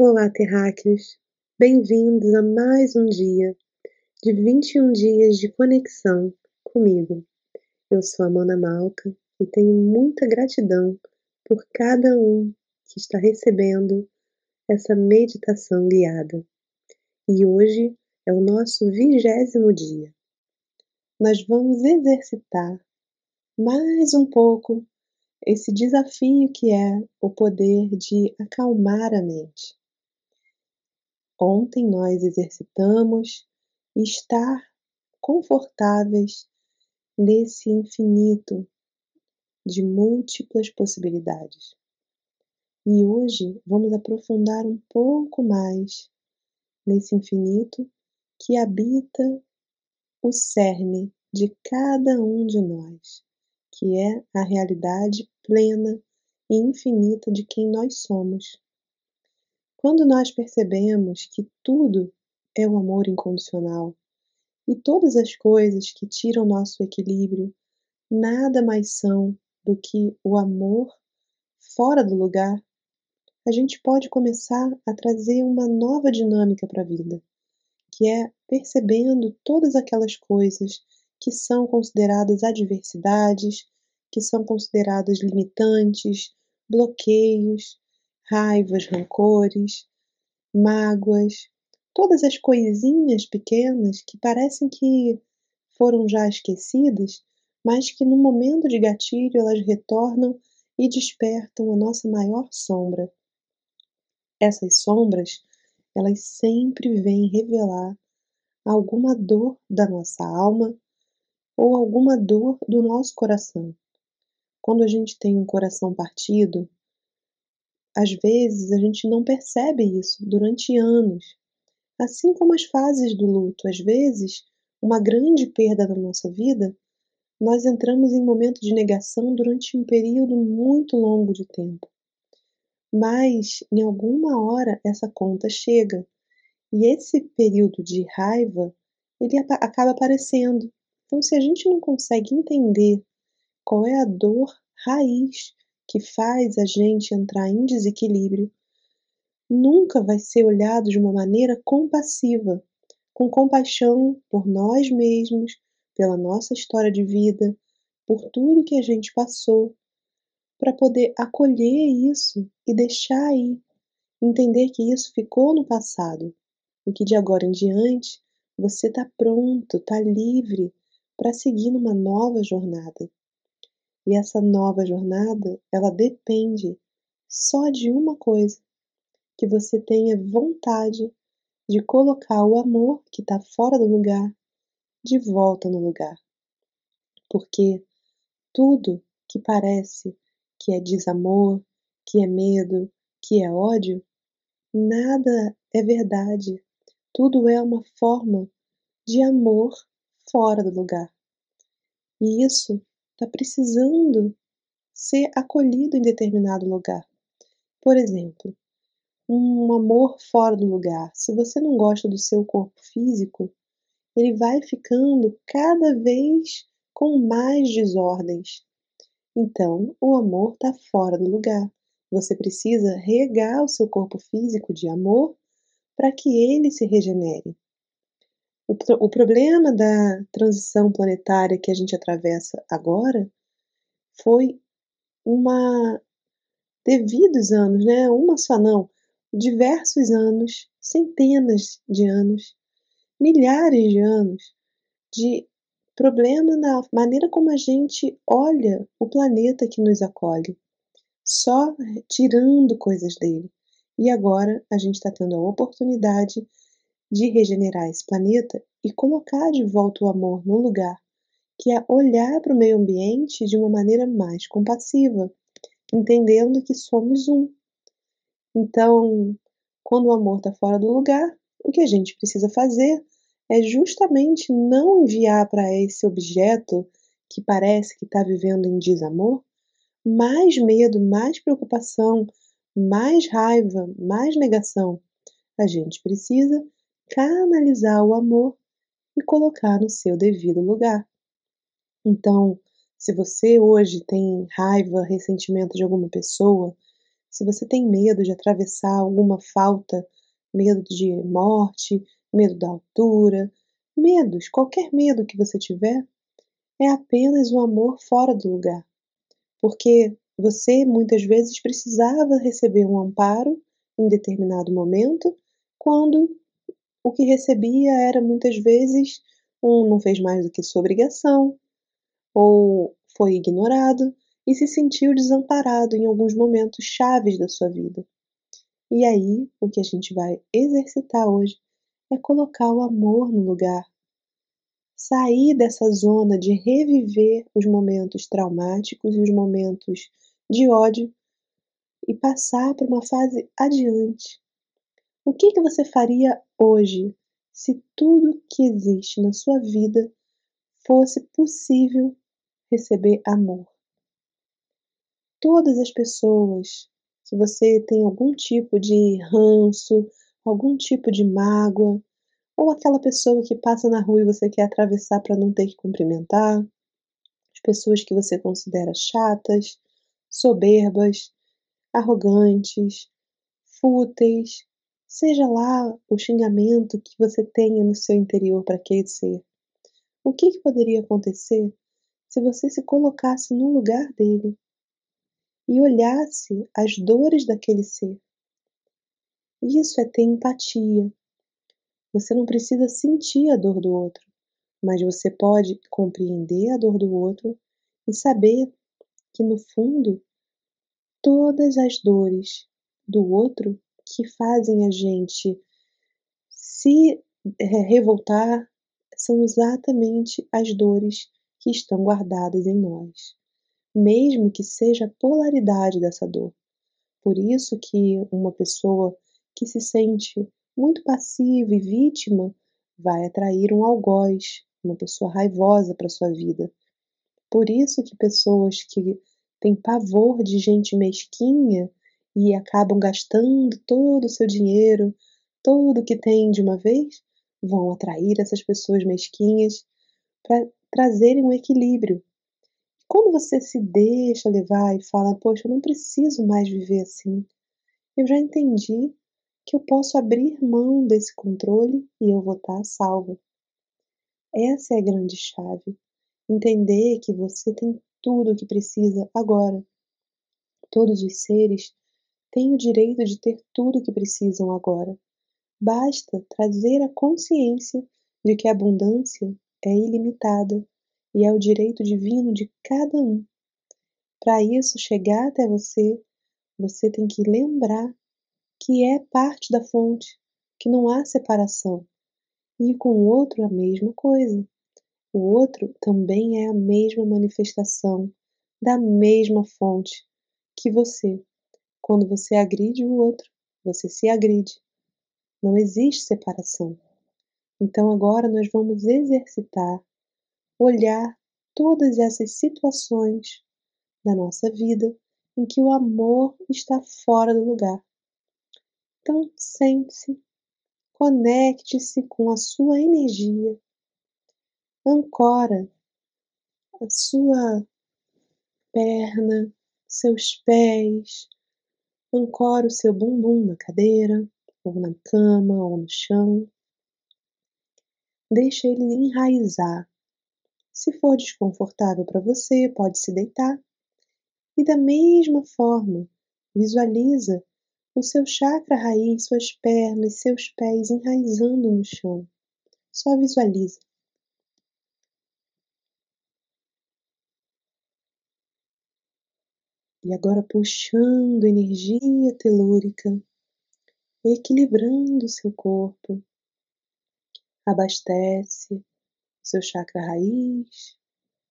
Olá, terráqueos! Bem-vindos a mais um dia de 21 dias de conexão comigo. Eu sou Amanda Malca e tenho muita gratidão por cada um que está recebendo essa meditação guiada. E hoje é o nosso vigésimo dia. Nós vamos exercitar mais um pouco esse desafio que é o poder de acalmar a mente. Ontem nós exercitamos estar confortáveis nesse infinito de múltiplas possibilidades. E hoje vamos aprofundar um pouco mais nesse infinito que habita o cerne de cada um de nós que é a realidade plena e infinita de quem nós somos. Quando nós percebemos que tudo é o amor incondicional e todas as coisas que tiram nosso equilíbrio nada mais são do que o amor fora do lugar, a gente pode começar a trazer uma nova dinâmica para a vida, que é percebendo todas aquelas coisas que são consideradas adversidades, que são consideradas limitantes, bloqueios, raivas, rancores, mágoas, todas as coisinhas pequenas que parecem que foram já esquecidas, mas que no momento de gatilho elas retornam e despertam a nossa maior sombra. Essas sombras, elas sempre vêm revelar alguma dor da nossa alma ou alguma dor do nosso coração. Quando a gente tem um coração partido, às vezes a gente não percebe isso durante anos. Assim como as fases do luto, às vezes, uma grande perda na nossa vida, nós entramos em momento de negação durante um período muito longo de tempo. Mas, em alguma hora, essa conta chega. E esse período de raiva, ele acaba aparecendo. Então, se a gente não consegue entender qual é a dor raiz que faz a gente entrar em desequilíbrio, nunca vai ser olhado de uma maneira compassiva, com compaixão por nós mesmos, pela nossa história de vida, por tudo que a gente passou, para poder acolher isso e deixar aí, entender que isso ficou no passado e que de agora em diante você está pronto, está livre para seguir numa nova jornada. E essa nova jornada, ela depende só de uma coisa, que você tenha vontade de colocar o amor que está fora do lugar de volta no lugar. Porque tudo que parece que é desamor, que é medo, que é ódio, nada é verdade. Tudo é uma forma de amor fora do lugar. E isso está precisando ser acolhido em determinado lugar. Por exemplo, um amor fora do lugar. Se você não gosta do seu corpo físico, ele vai ficando cada vez com mais desordens. Então, o amor está fora do lugar. Você precisa regar o seu corpo físico de amor para que ele se regenere. O, o problema da transição planetária que a gente atravessa agora foi uma devidos anos, né? Uma só não, diversos anos, centenas de anos, milhares de anos de problema na maneira como a gente olha o planeta que nos acolhe, só tirando coisas dele. E agora a gente está tendo a oportunidade de regenerar esse planeta e colocar de volta o amor no lugar, que é olhar para o meio ambiente de uma maneira mais compassiva, entendendo que somos um. Então, quando o amor está fora do lugar, o que a gente precisa fazer é justamente não enviar para esse objeto que parece que está vivendo em desamor mais medo, mais preocupação, mais raiva, mais negação. A gente precisa canalizar o amor e colocar no seu devido lugar. Então, se você hoje tem raiva, ressentimento de alguma pessoa, Se você tem medo de atravessar alguma falta, medo de morte, medo da altura, medos, qualquer medo que você tiver, é apenas o amor fora do lugar. Porque você muitas vezes precisava receber um amparo em determinado momento, quando o que recebia era muitas vezes um não fez mais do que sua obrigação, ou foi ignorado e se sentiu desamparado em alguns momentos chaves da sua vida. E aí, o que a gente vai exercitar hoje é colocar o amor no lugar. Sair dessa zona de reviver os momentos traumáticos e os momentos de ódio e passar para uma fase adiante. O que, que você faria hoje se tudo que existe na sua vida fosse possível receber amor? Todas as pessoas, se você tem algum tipo de ranço, algum tipo de mágoa, ou aquela pessoa que passa na rua e você quer atravessar para não ter que cumprimentar, as pessoas que você considera chatas, soberbas, arrogantes, fúteis, seja lá o xingamento que você tenha no seu interior para aquele ser. O que, que poderia acontecer se você se colocasse no lugar dele e olhasse as dores daquele ser? Isso é ter empatia. Você não precisa sentir a dor do outro, mas você pode compreender a dor do outro e saber que no fundo todas as dores do outro que fazem a gente se é, revoltar são exatamente as dores que estão guardadas em nós, mesmo que seja a polaridade dessa dor. Por isso que uma pessoa que se sente muito passiva e vítima vai atrair um algoz, uma pessoa raivosa para sua vida. Por isso que pessoas que têm pavor de gente mesquinha e acabam gastando todo o seu dinheiro, tudo que tem de uma vez, vão atrair essas pessoas mesquinhas para trazerem um equilíbrio. Quando você se deixa levar e fala, poxa, eu não preciso mais viver assim, eu já entendi que eu posso abrir mão desse controle e eu vou estar salva. Essa é a grande chave. Entender que você tem tudo o que precisa agora. Todos os seres têm o direito de ter tudo o que precisam agora. Basta trazer a consciência de que a abundância é ilimitada e é o direito divino de cada um. Para isso chegar até você, você tem que lembrar que é parte da fonte, que não há separação. E com o outro a mesma coisa. O outro também é a mesma manifestação da mesma fonte que você. Quando você agride o outro, você se agride. Não existe separação. Então agora nós vamos exercitar, olhar todas essas situações da nossa vida em que o amor está fora do lugar. Então sente-se, conecte-se com a sua energia, ancora a sua perna, seus pés, ancora o seu bumbum na cadeira, ou na cama, ou no chão. Deixe ele enraizar. Se for desconfortável para você, pode se deitar. E da mesma forma, visualiza o seu chakra raiz, suas pernas, seus pés enraizando no chão. Só visualiza. E agora puxando energia telúrica, equilibrando seu corpo, abastece seu chakra raiz,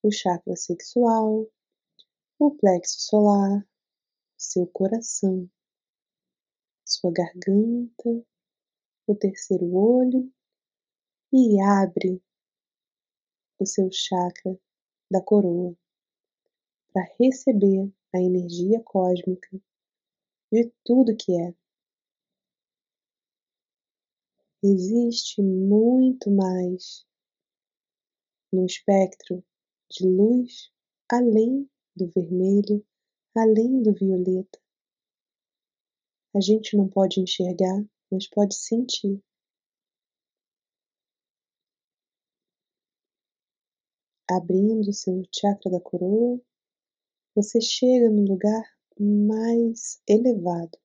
o chakra sexual, o plexo solar, seu coração, sua garganta, o terceiro olho e abre o seu chakra da coroa para receber a energia cósmica de tudo que é. Existe muito mais no espectro de luz além do vermelho, além do violeta. A gente não pode enxergar, mas pode sentir. Abrindo seu chakra da coroa, você chega num lugar mais elevado.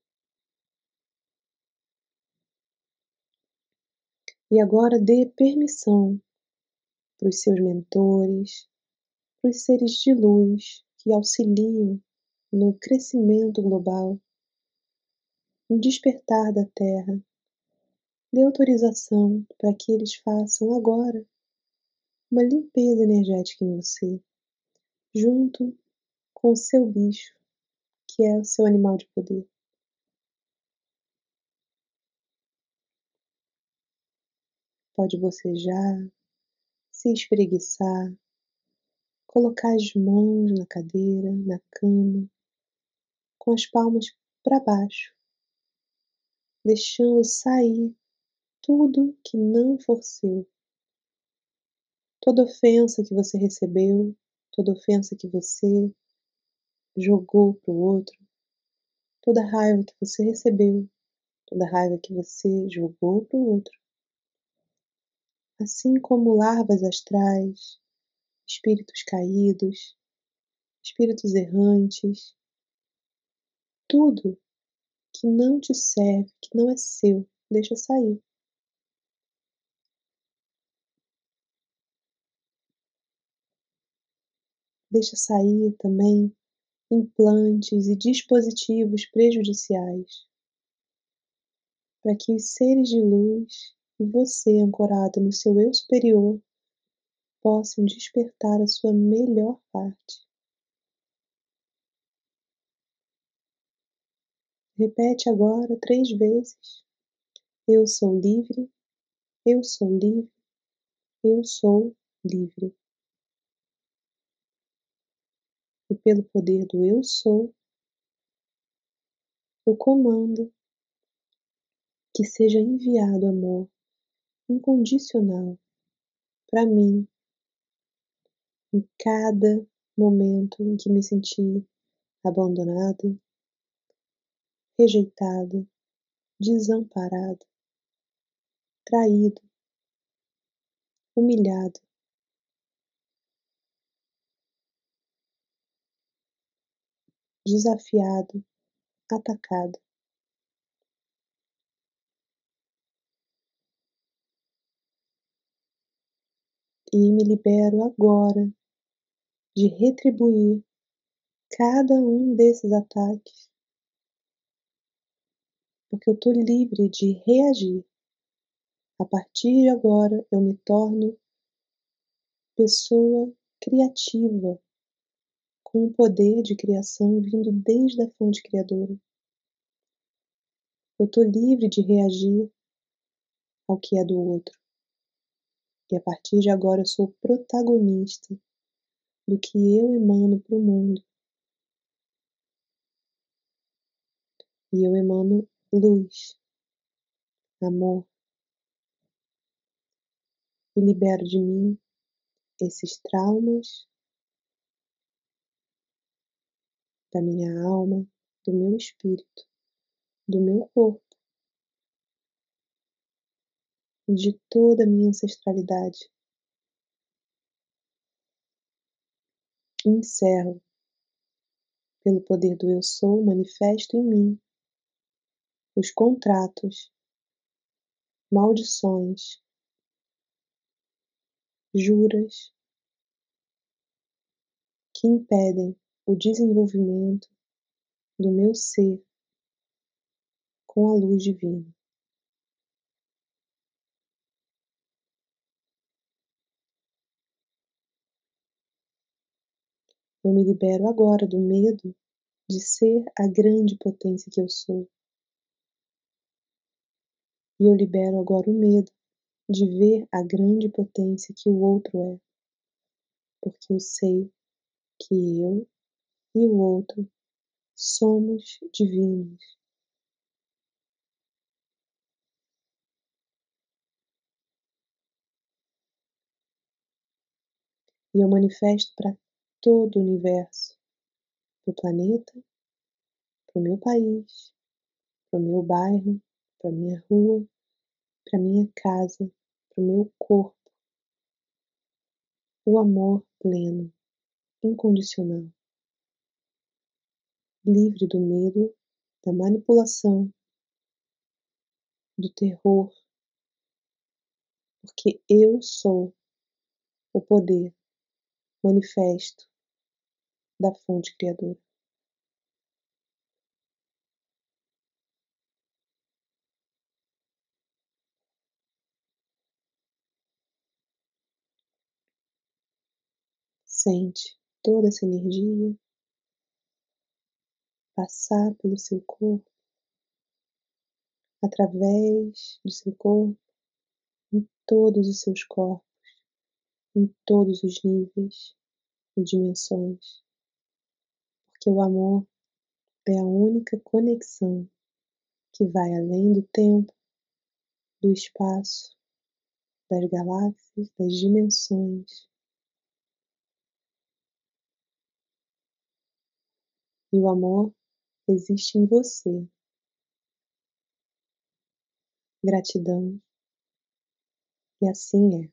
E agora dê permissão para os seus mentores, para os seres de luz que auxiliam no crescimento global, no despertar da Terra. Dê autorização para que eles façam agora uma limpeza energética em você, junto com o seu bicho, que é o seu animal de poder. Pode bocejar, se espreguiçar, colocar as mãos na cadeira, na cama, com as palmas para baixo, deixando sair tudo que não for seu. Toda ofensa que você recebeu, toda ofensa que você jogou para o outro, toda raiva que você recebeu, toda raiva que você jogou para o outro. Assim como larvas astrais, espíritos caídos, espíritos errantes, tudo que não te serve, que não é seu, deixa sair. Deixa sair também implantes e dispositivos prejudiciais, para que os seres de luz e você, ancorado no seu eu superior, possam despertar a sua melhor parte. Repete agora três vezes: Eu sou livre, eu sou livre, eu sou livre. e pelo poder do Eu Sou, eu comando que seja enviado amor incondicional para mim em cada momento em que me senti abandonado, rejeitado, desamparado, traído, humilhado, desafiado, atacado. E me libero agora de retribuir cada um desses ataques, porque eu estou livre de reagir. A partir de agora eu me torno pessoa criativa, com o poder de criação vindo desde a fonte criadora. Eu estou livre de reagir ao que é do outro. E a partir de agora eu sou protagonista do que eu emano para o mundo. E eu emano luz, amor. E libero de mim esses traumas da minha alma, do meu espírito, do meu corpo e de toda a minha ancestralidade. Encerro, pelo poder do Eu Sou, manifesto em mim os contratos, maldições, juras que impedem o desenvolvimento do meu ser com a luz divina. Eu me libero agora do medo de ser a grande potência que eu sou. E eu libero agora o medo de ver a grande potência que o outro é, porque eu sei que eu e o outro somos divinos. E eu manifesto para todo o universo, para o planeta, para o meu país, para o meu bairro, para a minha rua, para a minha casa, para o meu corpo. O amor pleno, incondicional, livre do medo, da manipulação, do terror, porque eu sou o poder manifesto da fonte criadora. Sente toda essa energia passar pelo seu corpo, através do seu corpo, em todos os seus corpos, em todos os níveis e dimensões, porque o amor é a única conexão que vai além do tempo, do espaço, das galáxias, das dimensões. E o amor existe em você. Gratidão. E assim é.